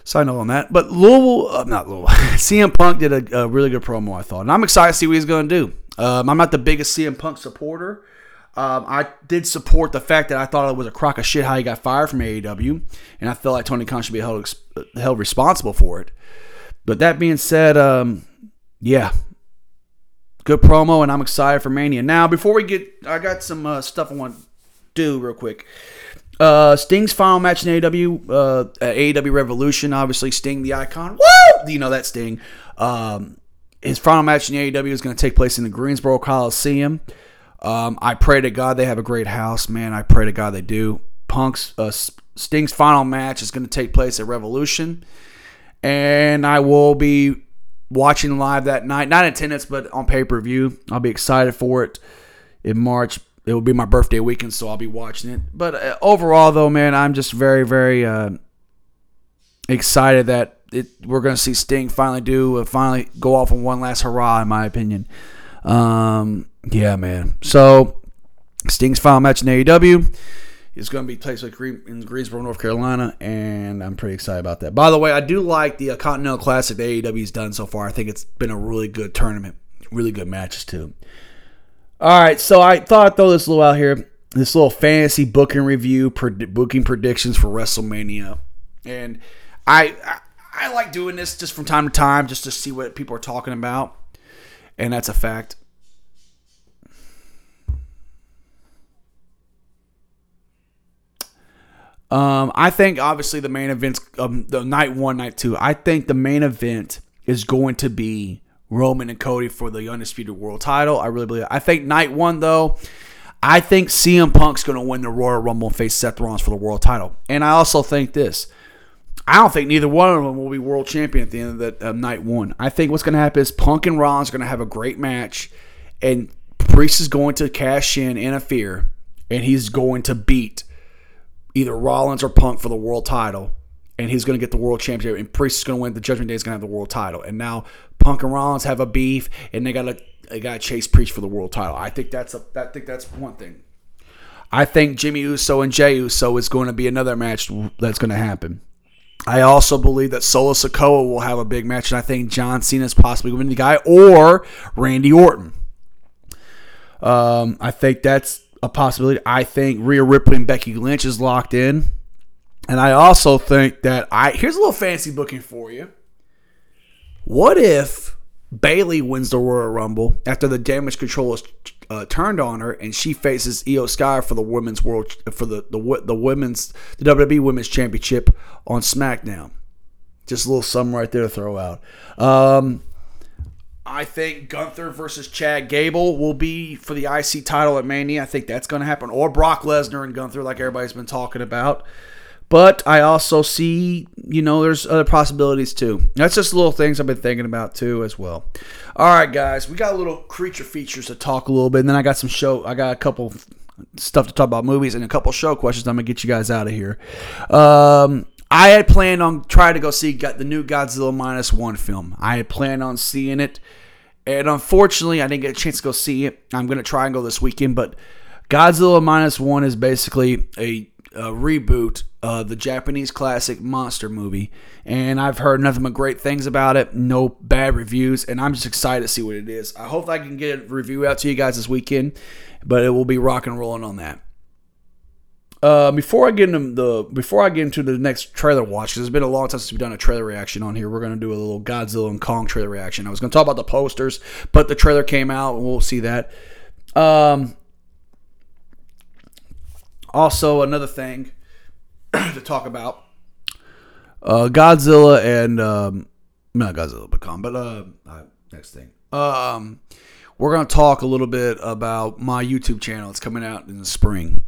A: side note on that. But Louisville, uh, not Louisville, *laughs* CM Punk did a, a, really good promo, I thought. And I'm excited to see what he's going to do. Um, I'm not the biggest CM Punk supporter. Um, I did support the fact that I thought it was a crock of shit how he got fired from AEW, and I felt like Tony Khan should be held held responsible for it. But that being said, um, yeah, good promo, and I'm excited for Mania. Now, before we get, I got some uh, stuff I want to do real quick. Uh, Sting's final match in AEW, uh, AEW Revolution. Obviously, Sting, the icon. Woo! You know that Sting. Um, his final match in AEW is going to take place in the Greensboro Coliseum. Um, I pray to God they have a great house, man. I pray to God they do. Punk's uh, Sting's final match is going to take place at Revolution, and I will be watching live that night. Not in attendance, but on pay per view. I'll be excited for it in March. It will be my birthday weekend, so I'll be watching it. But uh, overall, though, man, I'm just very, very uh, excited that it, we're going to see Sting finally do, uh, finally go off on one last hurrah, in my opinion. Um, yeah, man. So Sting's final match in AEW is going to be placed in Greensboro, North Carolina, and I'm pretty excited about that. By the way, I do like the uh, Continental Classic that AEW's done so far. I think it's been a really good tournament, really good matches too. All right, so I thought I'd throw this little out here, this little fantasy booking review, pred- booking predictions for WrestleMania, and I, I I like doing this just from time to time, just to see what people are talking about, and that's a fact. Um, I think obviously the main events, um, the night one, night two. I think the main event is going to be Roman and Cody for the undisputed world title. I really believe. I think night one though, I think CM Punk's going to win the Royal Rumble and face Seth Rollins for the world title. And I also think this. I don't think neither one of them will be world champion at the end of the uh, night one. I think what's going to happen is Punk and Rollins are going to have a great match, and Priest is going to cash in, interfere, and he's going to beat either Rollins or Punk for the world title, and he's going to get the world championship. And Priest is going to win. The Judgment Day is going to have the world title. And now Punk and Rollins have a beef, and they got to they got to chase Priest for the world title. I think that's a I think that's one thing. I think Jimmy Uso and Jey Uso is going to be another match that's going to happen. I also believe that Solo Sikoa will have a big match, and I think John Cena is possibly going to be the guy, or Randy Orton. Um, I think that's a possibility. I think Rhea Ripley and Becky Lynch is locked in. And I also think that I here's a little fancy booking for you. What if Bayley wins the Royal Rumble after the damage control is uh, turned on her and she faces IYO SKY for the women's world for the the the women's the WWE Women's Championship on SmackDown? Just a little something right there to throw out. Um, I think Gunther versus Chad Gable will be for the IC title at Mania. I think that's going to happen. Or Brock Lesnar and Gunther, like everybody's been talking about. But I also see, you know, there's other possibilities too. That's just little things I've been thinking about too, as well. All right, guys, we got a little creature features to talk a little bit, and then I got some show. I got a couple stuff to talk about movies and a couple show questions. I'm gonna get you guys out of here. Um, I had planned on trying to go see the new Godzilla minus one film. I had planned on seeing it, and unfortunately, I didn't get a chance to go see it. I'm gonna try and go this weekend, but Godzilla minus one is basically a, a reboot of the Japanese classic monster movie, and I've heard nothing but great things about it. No bad reviews, and I'm just excited to see what it is. I hope I can get a review out to you guys this weekend, but it will be rock and rolling on that. Uh, before I get into the before I get into the next trailer watch, it's been a long time since we've done a trailer reaction on here. We're gonna do a little Godzilla and Kong trailer reaction. I was gonna talk about the posters, but the trailer came out, and we'll see that. Um, also, another thing *clears throat* to talk about: uh, Godzilla and um, not Godzilla, but Kong. But uh, uh, next thing, um, we're gonna talk a little bit about my YouTube channel. It's coming out in the spring.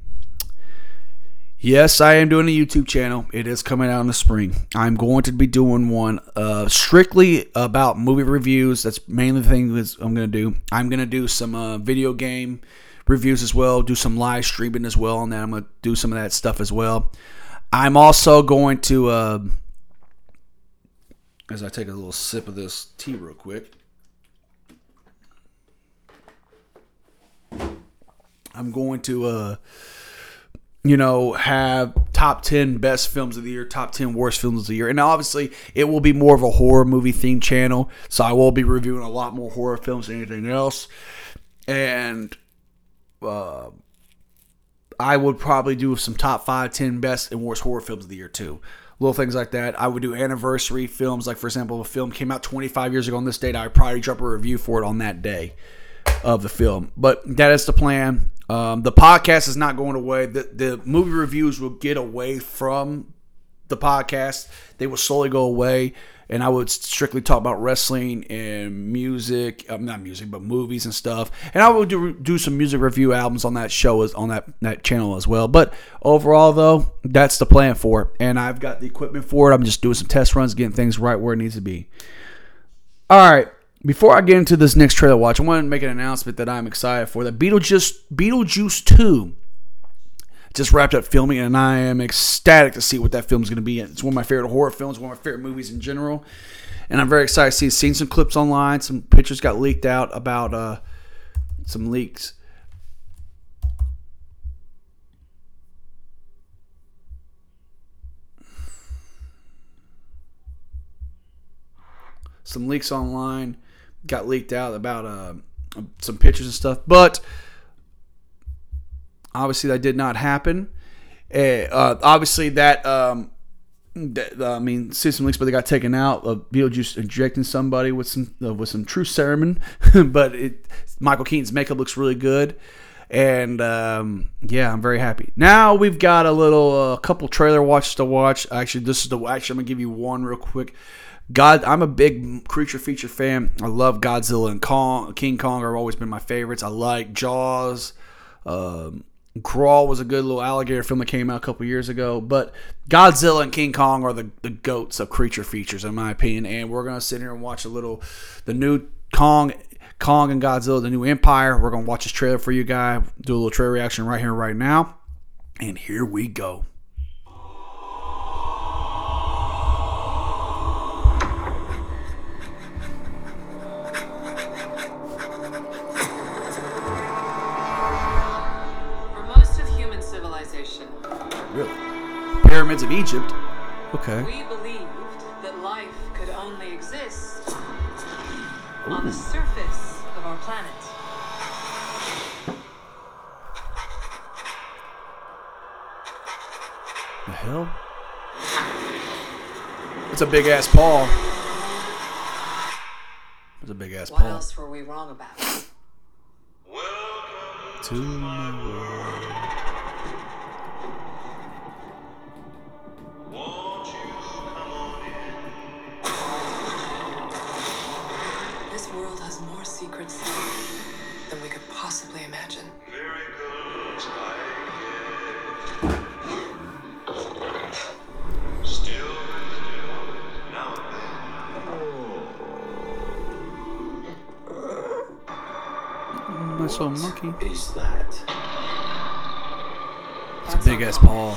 A: Yes, I am doing a YouTube channel. It is coming out in the spring. I'm going to be doing one uh, strictly about movie reviews. That's mainly the thing that I'm going to do. I'm going to do some uh, video game reviews as well, do some live streaming as well, and then I'm going to do some of that stuff as well. I'm also going to, uh, as I take a little sip of this tea real quick, I'm going to. You know, have top 10 best films of the year, top 10 worst films of the year. And obviously, it will be more of a horror movie themed channel. So I will be reviewing a lot more horror films than anything else. And uh, I would probably do some top 5, 10 best and worst horror films of the year, too. Little things like that. I would do anniversary films. Like, for example, a film came out 25 years ago on this date, I would probably drop a review for it on that day of the film. But that is the plan. Um, the podcast is not going away. The, the movie reviews will get away from the podcast. They will slowly go away, and I would strictly talk about wrestling and music. Um, not music, but movies and stuff. And I would do, do some music review albums on that show as on that that channel as well. But overall, though, that's the plan for it. And I've got the equipment for it. I'm just doing some test runs, getting things right where it needs to be. All right before I get into this next trailer watch, I want to make an announcement that I'm excited for. That Beetlejuice, Beetlejuice 2 just wrapped up filming, and I am ecstatic to see what that film's going to be. It's one of my favorite horror films, one of my favorite movies in general, and I'm very excited to see. Seen some clips online, some pictures got leaked out about uh, some leaks. Some leaks online got leaked out about uh, some pictures and stuff, but obviously that did not happen. Uh, obviously that, um, uh, I mean, see some leaks, but they got taken out of Beetlejuice injecting somebody with some uh, with some true serum. *laughs* but it, Michael Keaton's makeup looks really good, and um, yeah, I'm very happy. Now we've got a little, a couple trailer watches to watch. Actually, this is the actually I'm gonna give you one real quick. God, I'm a big creature feature fan. I love Godzilla and Kong. King Kong have always been my favorites. I like Jaws. Um, Crawl was a good little alligator film that came out a couple years ago. But Godzilla and King Kong are the, the goats of creature features, in my opinion. And we're gonna sit here and watch a little the new Kong. Kong and Godzilla, the new Empire. We're gonna watch this trailer for you guys. Do a little trailer reaction right here, right now. And here we go. Egypt. Okay.
G: we believed that life could only exist on the surface of our planet.
A: The hell? It's a big ass paw. It's a big ass
G: What
A: paw.
G: else were we wrong about?
A: Welcome to my world.
G: Secrets than we could possibly imagine.
A: Nice little monkey.
F: Is that?
A: It's a big ass paw.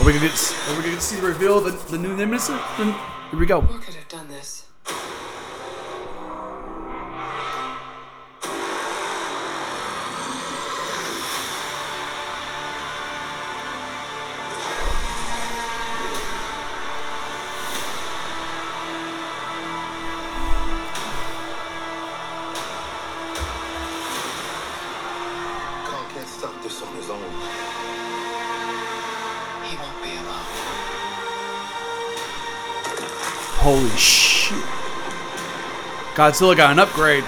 A: Are we gonna get? Are we gonna get to see the reveal of the, the new nemesis? Then- Here we go.
G: Who could have done this?
A: Godzilla got an upgrade.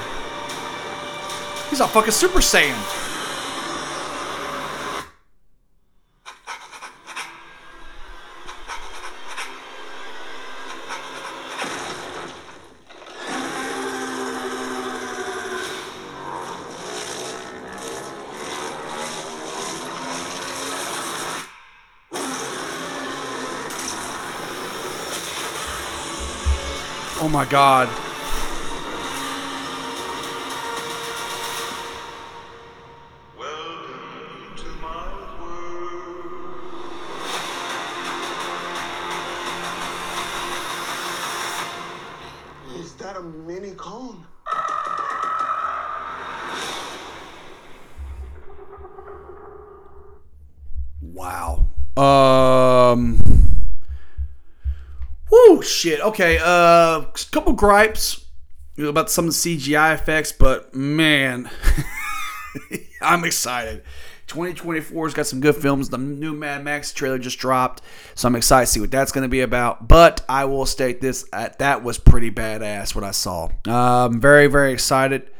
A: He's a fucking Super Saiyan. Oh my god. Shit. Okay. Uh, couple gripes about some CGI effects, but man, *laughs* I'm excited. 2024's got some good films. The new Mad Max trailer just dropped, so I'm excited to see what that's going to be about. But I will state this: uh, that was pretty badass what I saw. I'm very, very excited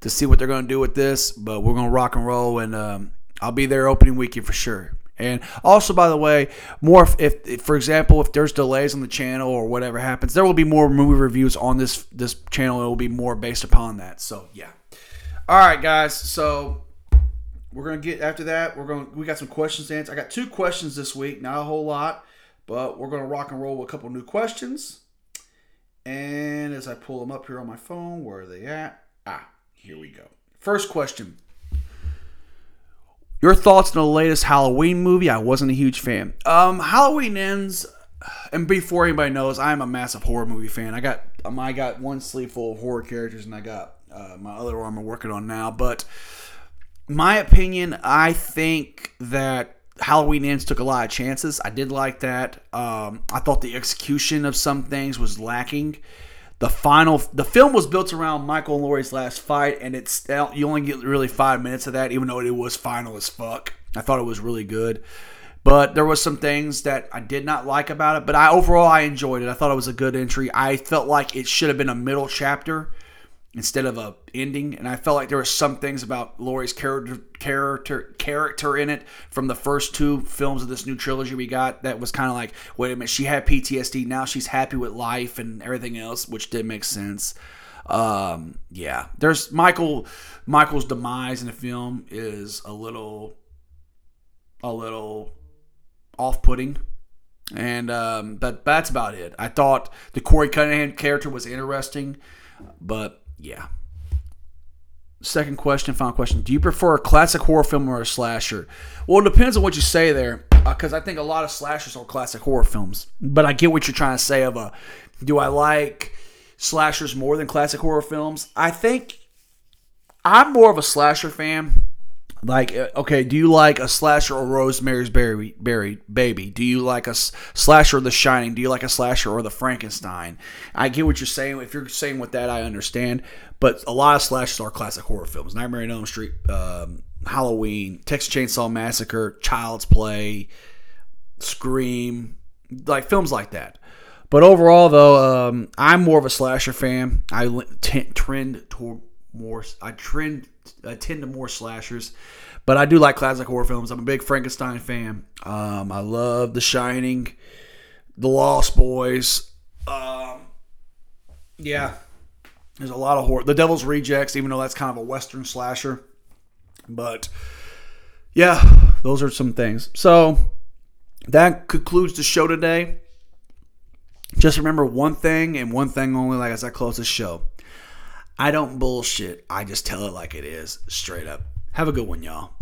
A: to see what they're going to do with this. But we're going to rock and roll, and um, I'll be there opening weekend for sure. And also, by the way, more if, if, for example, if there's delays on the channel or whatever happens, there will be more movie reviews on this this channel. It will be more based upon that. So yeah. All right, guys. So we're gonna get after that. We're gonna we got some questions to answer. I got two questions this week, not a whole lot, but we're gonna rock and roll with a couple new questions. And as I pull them up here on my phone, where are they at? Ah, here we go. First question. Your thoughts on the latest Halloween movie? I wasn't a huge fan. Um, Halloween ends, and before anybody knows, I'm a massive horror movie fan. I got um, I got one sleeve full of horror characters, and I got uh, my other arm I'm working on now. But my opinion, I think that Halloween Ends took a lot of chances. I did like that. Um, I thought the execution of some things was lacking. The final, the film was built around Michael and Laurie's last fight, and it's you only get really five minutes of that, even though it was final as fuck. I thought it was really good, but there was some things that I did not like about it. But I overall I enjoyed it. I thought it was a good entry. I felt like it should have been a middle chapter instead of a ending. And i felt like there were some things about Laurie's character character character in it from the first two films of this new trilogy we got that was kind of like wait a minute she had PTSD now she's happy with life and everything else which did make sense. Um, yeah there's Michael Michael's demise in the film is a little a little off-putting. And um, but that's about it. I thought the Corey Cunningham character was interesting but yeah. Second question, final question. Do you prefer a classic horror film or a slasher? Well, it depends on what you say there, uh, because I think a lot of slashers are classic horror films. But I get what you're trying to say. Of a, do I like slashers more than classic horror films? I think I'm more of a slasher fan. Like, okay, do you like a slasher or Rosemary's Berry, Berry Baby? Do you like a slasher or The Shining? Do you like a slasher or The Frankenstein? I get what you're saying. If you're saying with that, I understand. But a lot of slashers are classic horror films. Nightmare on Elm Street, um, Halloween, Texas Chainsaw Massacre, Child's Play, Scream, like films like that. But overall, though, um, I'm more of a slasher fan. I trend toward more. I trend. I tend to more slashers, but I do like classic horror films. I'm a big Frankenstein fan. Um, I love The Shining, The Lost Boys. Um, yeah, there's a lot of horror. The Devil's Rejects, even though that's kind of a Western slasher, but yeah, those are some things. So that concludes the show today. Just remember one thing and one thing only, like as I close the show. I don't bullshit. I just tell it like it is, straight up. Have a good one, y'all.